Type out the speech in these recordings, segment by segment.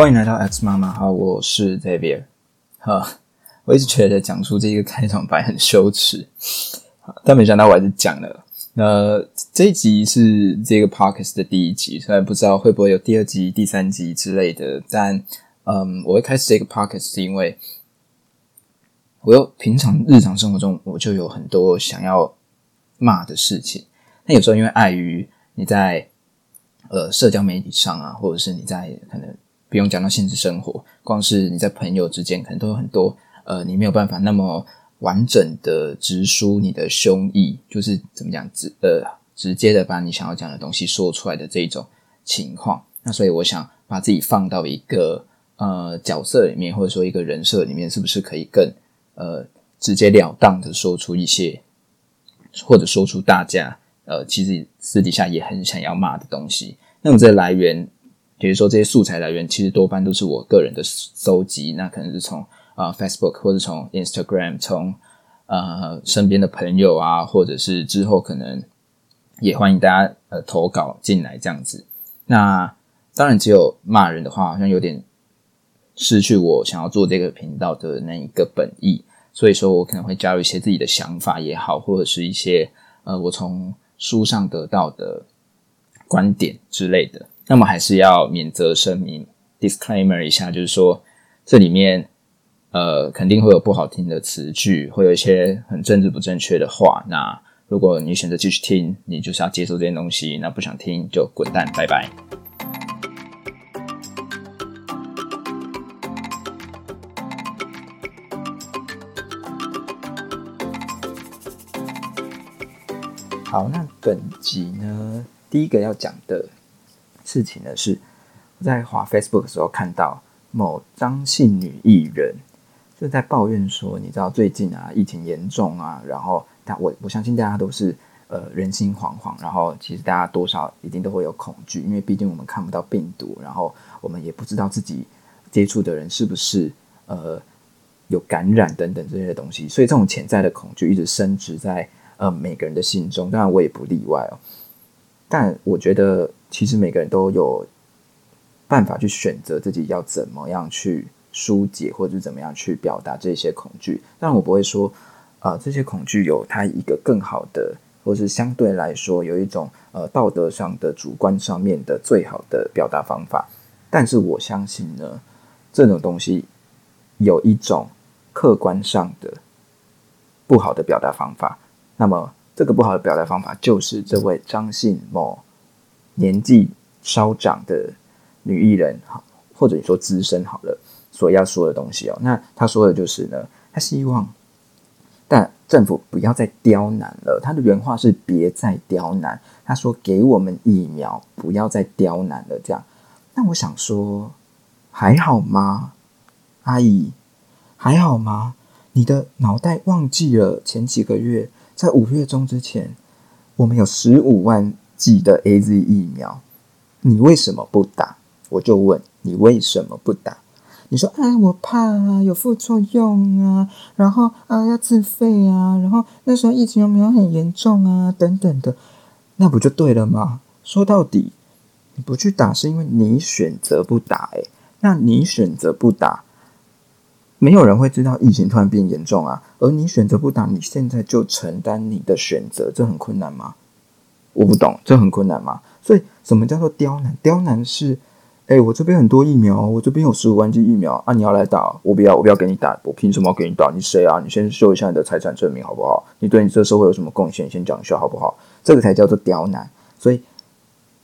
欢迎来到 X 妈妈，好，我是 Xavier。哈，我一直觉得讲出这个开场白很羞耻，但没想到我还是讲了。那这一集是这个 Podcast 的第一集，虽然不知道会不会有第二集、第三集之类的，但嗯，我会开始这个 Podcast 是因为我有平常日常生活中我就有很多想要骂的事情，那有时候因为碍于你在呃社交媒体上啊，或者是你在可能。不用讲到现实生活，光是你在朋友之间，可能都有很多呃，你没有办法那么完整的直抒你的胸臆，就是怎么讲直呃直接的把你想要讲的东西说出来的这一种情况。那所以我想把自己放到一个呃角色里面，或者说一个人设里面，是不是可以更呃直截了当的说出一些，或者说出大家呃其实私底下也很想要骂的东西。那么这来源。比如说这些素材来源，其实多半都是我个人的搜集，那可能是从啊 Facebook 或者从 Instagram，从呃身边的朋友啊，或者是之后可能也欢迎大家呃投稿进来这样子。那当然，只有骂人的话，好像有点失去我想要做这个频道的那一个本意。所以说我可能会加入一些自己的想法也好，或者是一些呃我从书上得到的观点之类的。那么还是要免责声明，disclaimer 一下，就是说这里面呃肯定会有不好听的词句，会有一些很政治不正确的话。那如果你选择继续听，你就是要接受这些东西；那不想听就滚蛋，拜拜。好，那本集呢，第一个要讲的。事情呢是，我在滑 Facebook 的时候看到某张姓女艺人就在抱怨说，你知道最近啊疫情严重啊，然后但我我相信大家都是呃人心惶惶，然后其实大家多少一定都会有恐惧，因为毕竟我们看不到病毒，然后我们也不知道自己接触的人是不是呃有感染等等这些东西，所以这种潜在的恐惧一直深植在呃每个人的心中，当然我也不例外哦。但我觉得，其实每个人都有办法去选择自己要怎么样去疏解，或者是怎么样去表达这些恐惧。但我不会说，啊，这些恐惧有它一个更好的，或是相对来说有一种呃道德上的主观上面的最好的表达方法。但是我相信呢，这种东西有一种客观上的不好的表达方法。那么。这个不好的表达方法，就是这位张姓某年纪稍长的女艺人，好，或者你说资深好了，所要说的东西哦。那他说的就是呢，他希望但政府不要再刁难了。他的原话是“别再刁难”，他说：“给我们疫苗，不要再刁难了。”这样，那我想说，还好吗，阿姨？还好吗？你的脑袋忘记了前几个月？在五月中之前，我们有十五万剂的 A Z 疫苗，你为什么不打？我就问你为什么不打？你说哎，我怕啊，有副作用啊，然后啊要自费啊，然后那时候疫情又没有很严重啊，等等的，那不就对了吗？说到底，你不去打是因为你选择不打，诶，那你选择不打。没有人会知道疫情突然变严重啊，而你选择不打，你现在就承担你的选择，这很困难吗？我不懂，这很困难吗？所以什么叫做刁难？刁难是，哎，我这边很多疫苗，我这边有十五万剂疫苗啊，你要来打，我不要，我不要给你打，我凭什么要给你打？你谁啊？你先秀一下你的财产证明好不好？你对你这社会有什么贡献？先讲一下好不好？这个才叫做刁难。所以，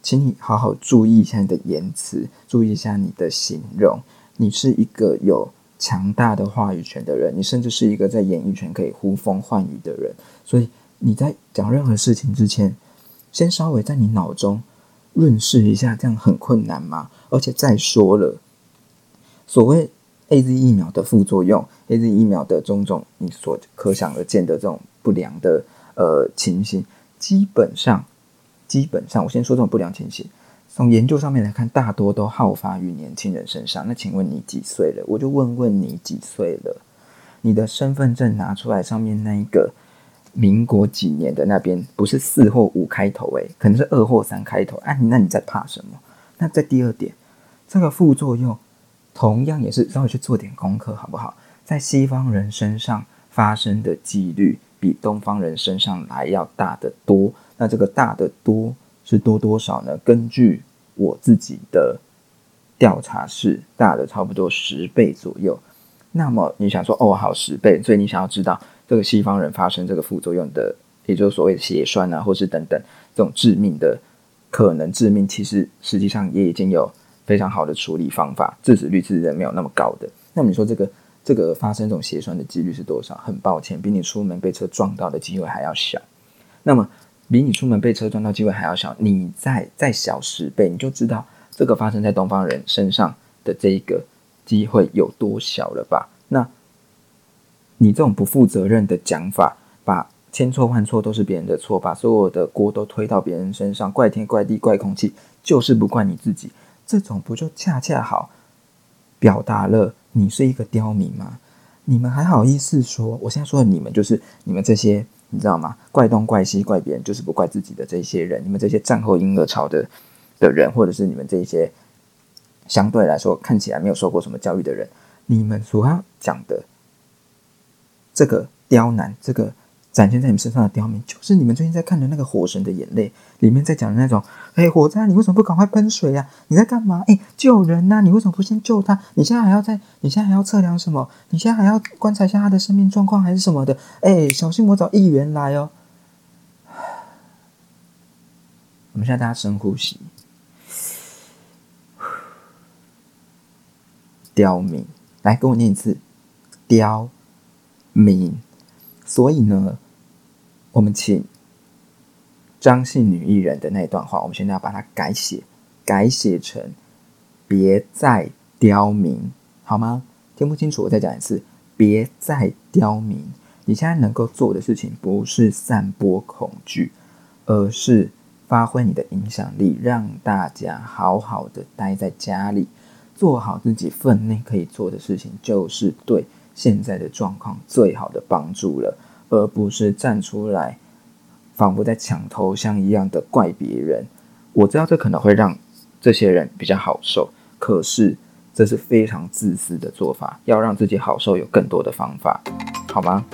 请你好好注意一下你的言辞，注意一下你的形容。你是一个有。强大的话语权的人，你甚至是一个在演艺圈可以呼风唤雨的人，所以你在讲任何事情之前，先稍微在你脑中润饰一下，这样很困难吗？而且再说了，所谓 A Z 疫苗的副作用，A Z 疫苗的种种你所可想而见的这种不良的呃情形，基本上，基本上，我先说这种不良情形。从研究上面来看，大多都好发于年轻人身上。那请问你几岁了？我就问问你几岁了？你的身份证拿出来，上面那一个民国几年的那边不是四或五开头，诶，可能是二或三开头。哎，那你在怕什么？那在第二点，这个副作用同样也是稍微去做点功课，好不好？在西方人身上发生的几率比东方人身上来要大得多。那这个大的多是多多少呢？根据我自己的调查是大的差不多十倍左右。那么你想说哦，好十倍，所以你想要知道这个西方人发生这个副作用的，也就是所谓的血栓啊，或是等等这种致命的可能致命，其实实际上也已经有非常好的处理方法，致死率自然没有那么高的。那你说这个这个发生这种血栓的几率是多少？很抱歉，比你出门被车撞到的机会还要小。那么比你出门被车撞到机会还要小，你再再小十倍，你就知道这个发生在东方人身上的这一个机会有多小了吧？那你这种不负责任的讲法，把千错万错都是别人的错，把所有的锅都推到别人身上，怪天怪地怪空气，就是不怪你自己，这种不就恰恰好表达了你是一个刁民吗？你们还好意思说？我现在说的你们，就是你们这些。你知道吗？怪东怪西怪别人，就是不怪自己的这些人。你们这些战后婴儿潮的的人，或者是你们这些相对来说看起来没有受过什么教育的人，你们所要讲的这个刁难，这个。展现在你们身上的刁民，就是你们最近在看的那个《火神的眼泪》里面在讲的那种。哎，火灾，你为什么不赶快喷水呀？你在干嘛？哎，救人呐！你为什么不先救他？你现在还要在？你现在还要测量什么？你现在还要观察一下他的生命状况还是什么的？哎，小心我找议员来哦。我们现在大家深呼吸。刁民，来跟我念一次。刁民，所以呢？我们请张姓女艺人的那段话，我们现在要把它改写，改写成“别再刁民”，好吗？听不清楚，我再讲一次，“别再刁民”。你现在能够做的事情，不是散播恐惧，而是发挥你的影响力，让大家好好的待在家里，做好自己分内可以做的事情，就是对现在的状况最好的帮助了。而不是站出来，仿佛在抢头像一样的怪别人。我知道这可能会让这些人比较好受，可是这是非常自私的做法。要让自己好受，有更多的方法，好吗？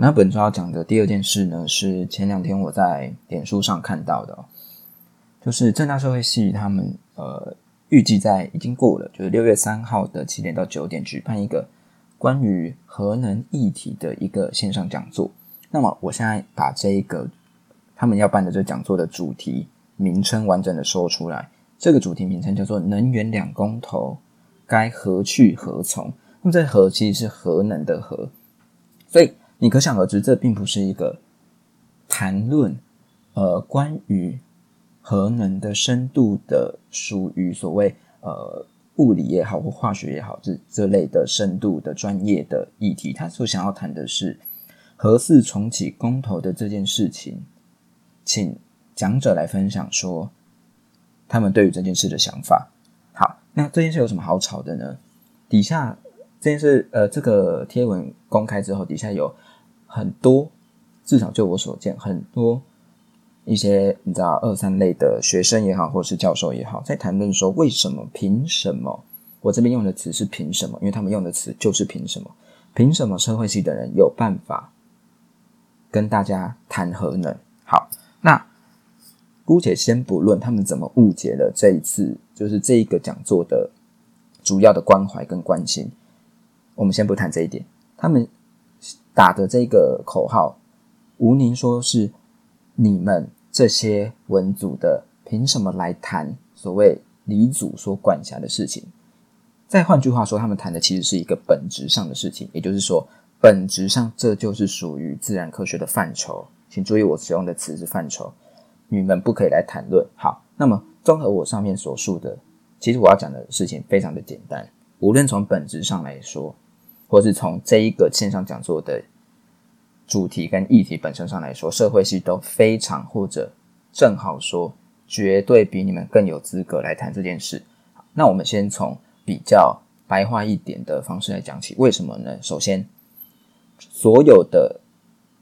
那本周要讲的第二件事呢，是前两天我在脸书上看到的，就是正大社会系他们呃预计在已经过了，就是六月三号的七点到九点举办一个关于核能议题的一个线上讲座。那么我现在把这一个他们要办的这讲座的主题名称完整的说出来，这个主题名称叫做“能源两公投该何去何从”。那么这“核”其实是核能的“核”，所以。你可想而知，这并不是一个谈论，呃，关于核能的深度的，属于所谓呃物理也好或化学也好，这这类的深度的专业的议题。他所想要谈的是核四重启公投的这件事情，请讲者来分享说他们对于这件事的想法。好，那这件事有什么好吵的呢？底下这件事，呃，这个贴文公开之后，底下有。很多，至少就我所见，很多一些你知道二三类的学生也好，或是教授也好，在谈论说为什么？凭什么？我这边用的词是凭什么？因为他们用的词就是凭什么？凭什么社会系的人有办法跟大家谈核能？好，那姑且先不论他们怎么误解了这一次，就是这一个讲座的主要的关怀跟关心，我们先不谈这一点，他们。打的这个口号，吴宁说是你们这些文组的凭什么来谈所谓李祖所管辖的事情？再换句话说，他们谈的其实是一个本质上的事情，也就是说，本质上这就是属于自然科学的范畴。请注意，我使用的词是范畴，你们不可以来谈论。好，那么综合我上面所述的，其实我要讲的事情非常的简单，无论从本质上来说。或是从这一个线上讲座的主题跟议题本身上来说，社会系都非常或者正好说，绝对比你们更有资格来谈这件事。那我们先从比较白话一点的方式来讲起。为什么呢？首先，所有的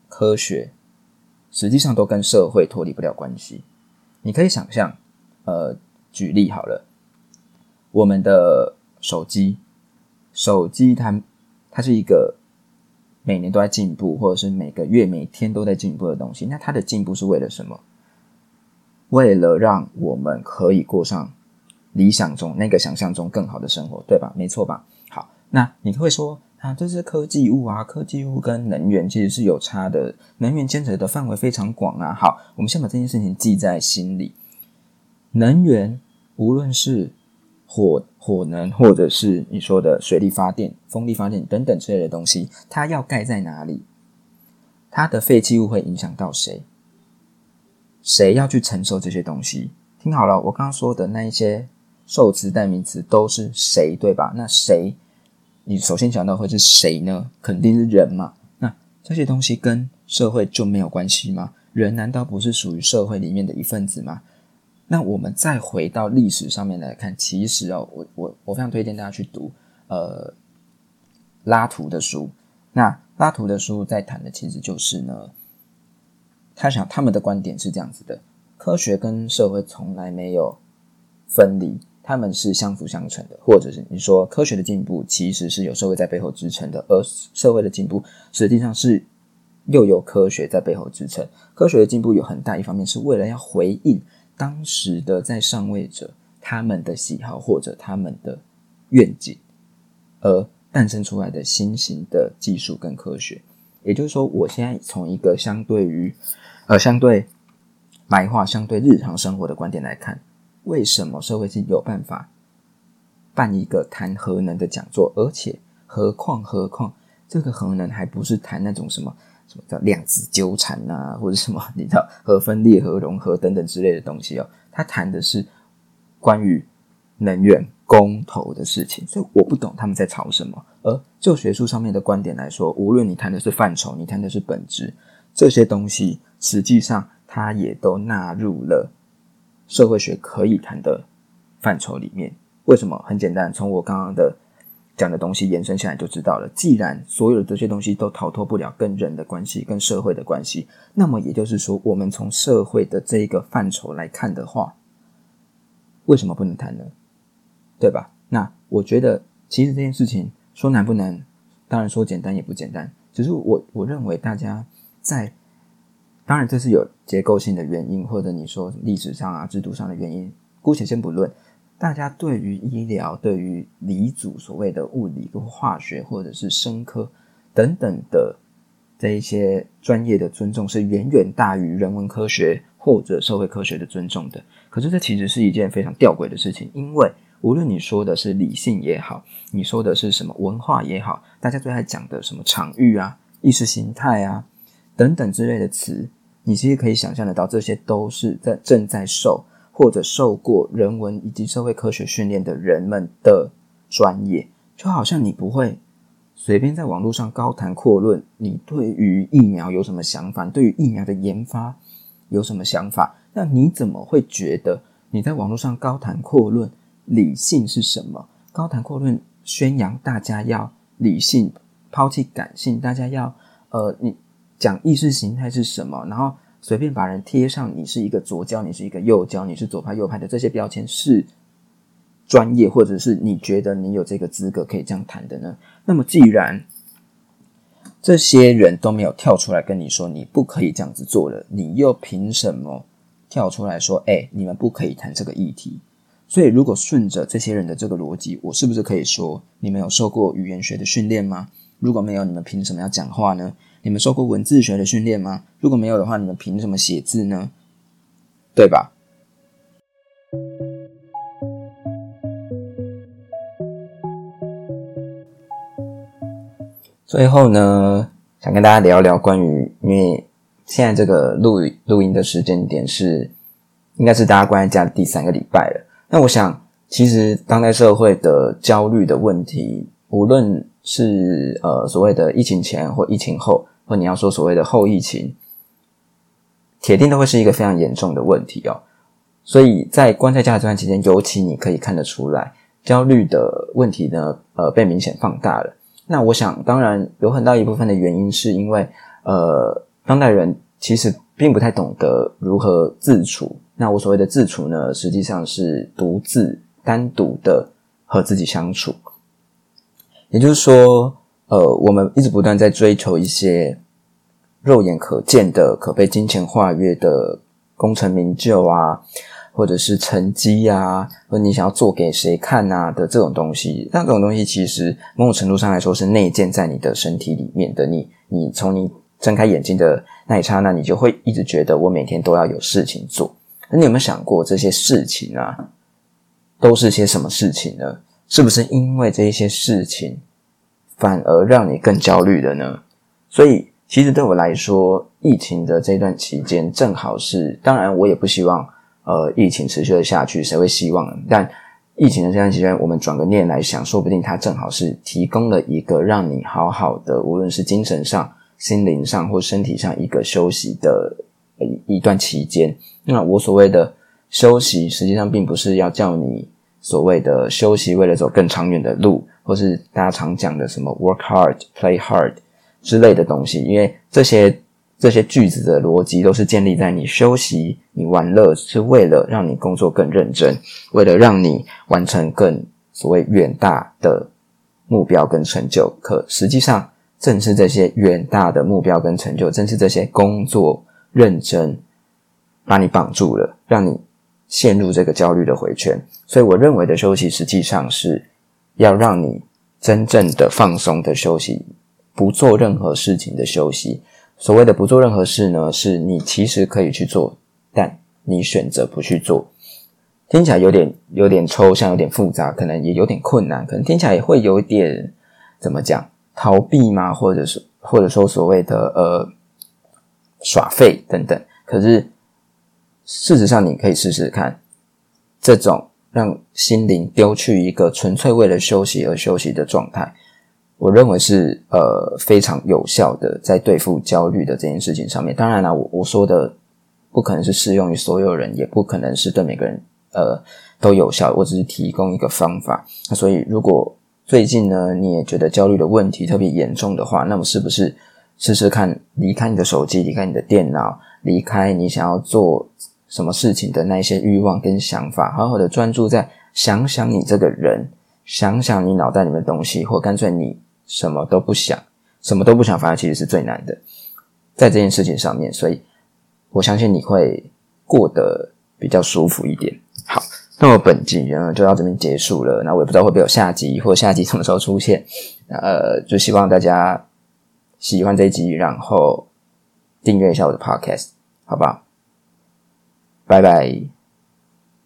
科学实际上都跟社会脱离不了关系。你可以想象，呃，举例好了，我们的手机，手机它它是一个每年都在进步，或者是每个月、每天都在进步的东西。那它的进步是为了什么？为了让我们可以过上理想中那个想象中更好的生活，对吧？没错吧？好，那你会说啊，这是科技物啊，科技物跟能源其实是有差的，能源牵扯的范围非常广啊。好，我们先把这件事情记在心里。能源无论是火火能，或者是你说的水力发电、风力发电等等之类的东西，它要盖在哪里？它的废弃物会影响到谁？谁要去承受这些东西？听好了，我刚刚说的那一些受词代名词都是谁，对吧？那谁，你首先想到会是谁呢？肯定是人嘛。那这些东西跟社会就没有关系吗？人难道不是属于社会里面的一份子吗？那我们再回到历史上面来看，其实哦，我我我非常推荐大家去读呃拉图的书。那拉图的书在谈的其实就是呢。他想，他们的观点是这样子的：科学跟社会从来没有分离，他们是相辅相成的。或者是你说，科学的进步其实是有社会在背后支撑的，而社会的进步实际上是又有科学在背后支撑。科学的进步有很大一方面是为了要回应当时的在上位者他们的喜好或者他们的愿景，而诞生出来的新型的技术跟科学。也就是说，我现在从一个相对于呃，相对白话、相对日常生活的观点来看，为什么社会是有办法办一个谈核能的讲座？而且，何况何况这个核能还不是谈那种什么什么叫量子纠缠啊，或者什么你知道核分裂、核融合等等之类的东西哦。他谈的是关于能源公投的事情，所以我不懂他们在吵什么。而就学术上面的观点来说，无论你谈的是范畴，你谈的是本质，这些东西。实际上，它也都纳入了社会学可以谈的范畴里面。为什么？很简单，从我刚刚的讲的东西延伸下来就知道了。既然所有的这些东西都逃脱不了跟人的关系、跟社会的关系，那么也就是说，我们从社会的这一个范畴来看的话，为什么不能谈呢？对吧？那我觉得，其实这件事情说难不难，当然说简单也不简单。只是我我认为大家在。当然，这是有结构性的原因，或者你说历史上啊、制度上的原因，姑且先不论。大家对于医疗、对于理组所谓的物理跟化学，或者是生科等等的这一些专业的尊重，是远远大于人文科学或者社会科学的尊重的。可是，这其实是一件非常吊诡的事情，因为无论你说的是理性也好，你说的是什么文化也好，大家最爱讲的什么场域啊、意识形态啊等等之类的词。你其实可以想象得到，这些都是在正在受或者受过人文以及社会科学训练的人们的专业，就好像你不会随便在网络上高谈阔论，你对于疫苗有什么想法？对于疫苗的研发有什么想法？那你怎么会觉得你在网络上高谈阔论理性是什么？高谈阔论宣扬大家要理性，抛弃感性，大家要呃你。讲意识形态是什么，然后随便把人贴上你是一个左交，你是一个右交，你是左派右派的这些标签是专业，或者是你觉得你有这个资格可以这样谈的呢？那么既然这些人都没有跳出来跟你说你不可以这样子做了，你又凭什么跳出来说，哎，你们不可以谈这个议题？所以如果顺着这些人的这个逻辑，我是不是可以说你们有受过语言学的训练吗？如果没有，你们凭什么要讲话呢？你们受过文字学的训练吗？如果没有的话，你们凭什么写字呢？对吧？最后呢，想跟大家聊聊关于，因为现在这个录录音的时间点是，应该是大家关在家的第三个礼拜了。那我想，其实当代社会的焦虑的问题，无论是呃所谓的疫情前或疫情后。或你要说所谓的后疫情，铁定都会是一个非常严重的问题哦。所以在关在家这段期间，尤其你可以看得出来，焦虑的问题呢，呃，被明显放大了。那我想，当然有很大一部分的原因是因为，呃，当代人其实并不太懂得如何自处。那我所谓的自处呢，实际上是独自、单独的和自己相处。也就是说，呃，我们一直不断在追求一些肉眼可见的、可被金钱化约的功成名就啊。或者是成绩啊，或你想要做给谁看啊的这种东西，那这种东西其实某种程度上来说是内建在你的身体里面的。你你从你睁开眼睛的那一刹那，你就会一直觉得我每天都要有事情做。那你有没有想过这些事情啊，都是些什么事情呢？是不是因为这一些事情反而让你更焦虑了呢？所以，其实对我来说，疫情的这段期间正好是，当然我也不希望。呃，疫情持续的下去，谁会希望？但疫情的这段期间，我们转个念来想，说不定它正好是提供了一个让你好好的，无论是精神上、心灵上或身体上一个休息的一一段期间。那我所谓的休息，实际上并不是要叫你所谓的休息，为了走更长远的路，或是大家常讲的什么 “work hard, play hard” 之类的东西，因为这些。这些句子的逻辑都是建立在你休息、你玩乐是为了让你工作更认真，为了让你完成更所谓远大的目标跟成就。可实际上，正是这些远大的目标跟成就，正是这些工作认真把你绑住了，让你陷入这个焦虑的回圈。所以，我认为的休息，实际上是要让你真正的放松的休息，不做任何事情的休息。所谓的不做任何事呢，是你其实可以去做，但你选择不去做。听起来有点有点抽象，有点复杂，可能也有点困难，可能听起来也会有点怎么讲逃避吗？或者是或者说所谓的呃耍废等等。可是事实上，你可以试试看，这种让心灵丢去一个纯粹为了休息而休息的状态。我认为是呃非常有效的，在对付焦虑的这件事情上面。当然了，我我说的不可能是适用于所有人，也不可能是对每个人呃都有效。我只是提供一个方法。那所以，如果最近呢你也觉得焦虑的问题特别严重的话，那么是不是试试看离开你的手机，离开你的电脑，离开你想要做什么事情的那一些欲望跟想法，好好的专注在想想你这个人，想想你脑袋里面的东西，或干脆你。什么都不想，什么都不想，反而其实是最难的，在这件事情上面，所以我相信你会过得比较舒服一点。好，那么本集呢就到这边结束了。那我也不知道会不会有下集，或下集什么时候出现。呃，就希望大家喜欢这一集，然后订阅一下我的 Podcast，好不好？拜拜。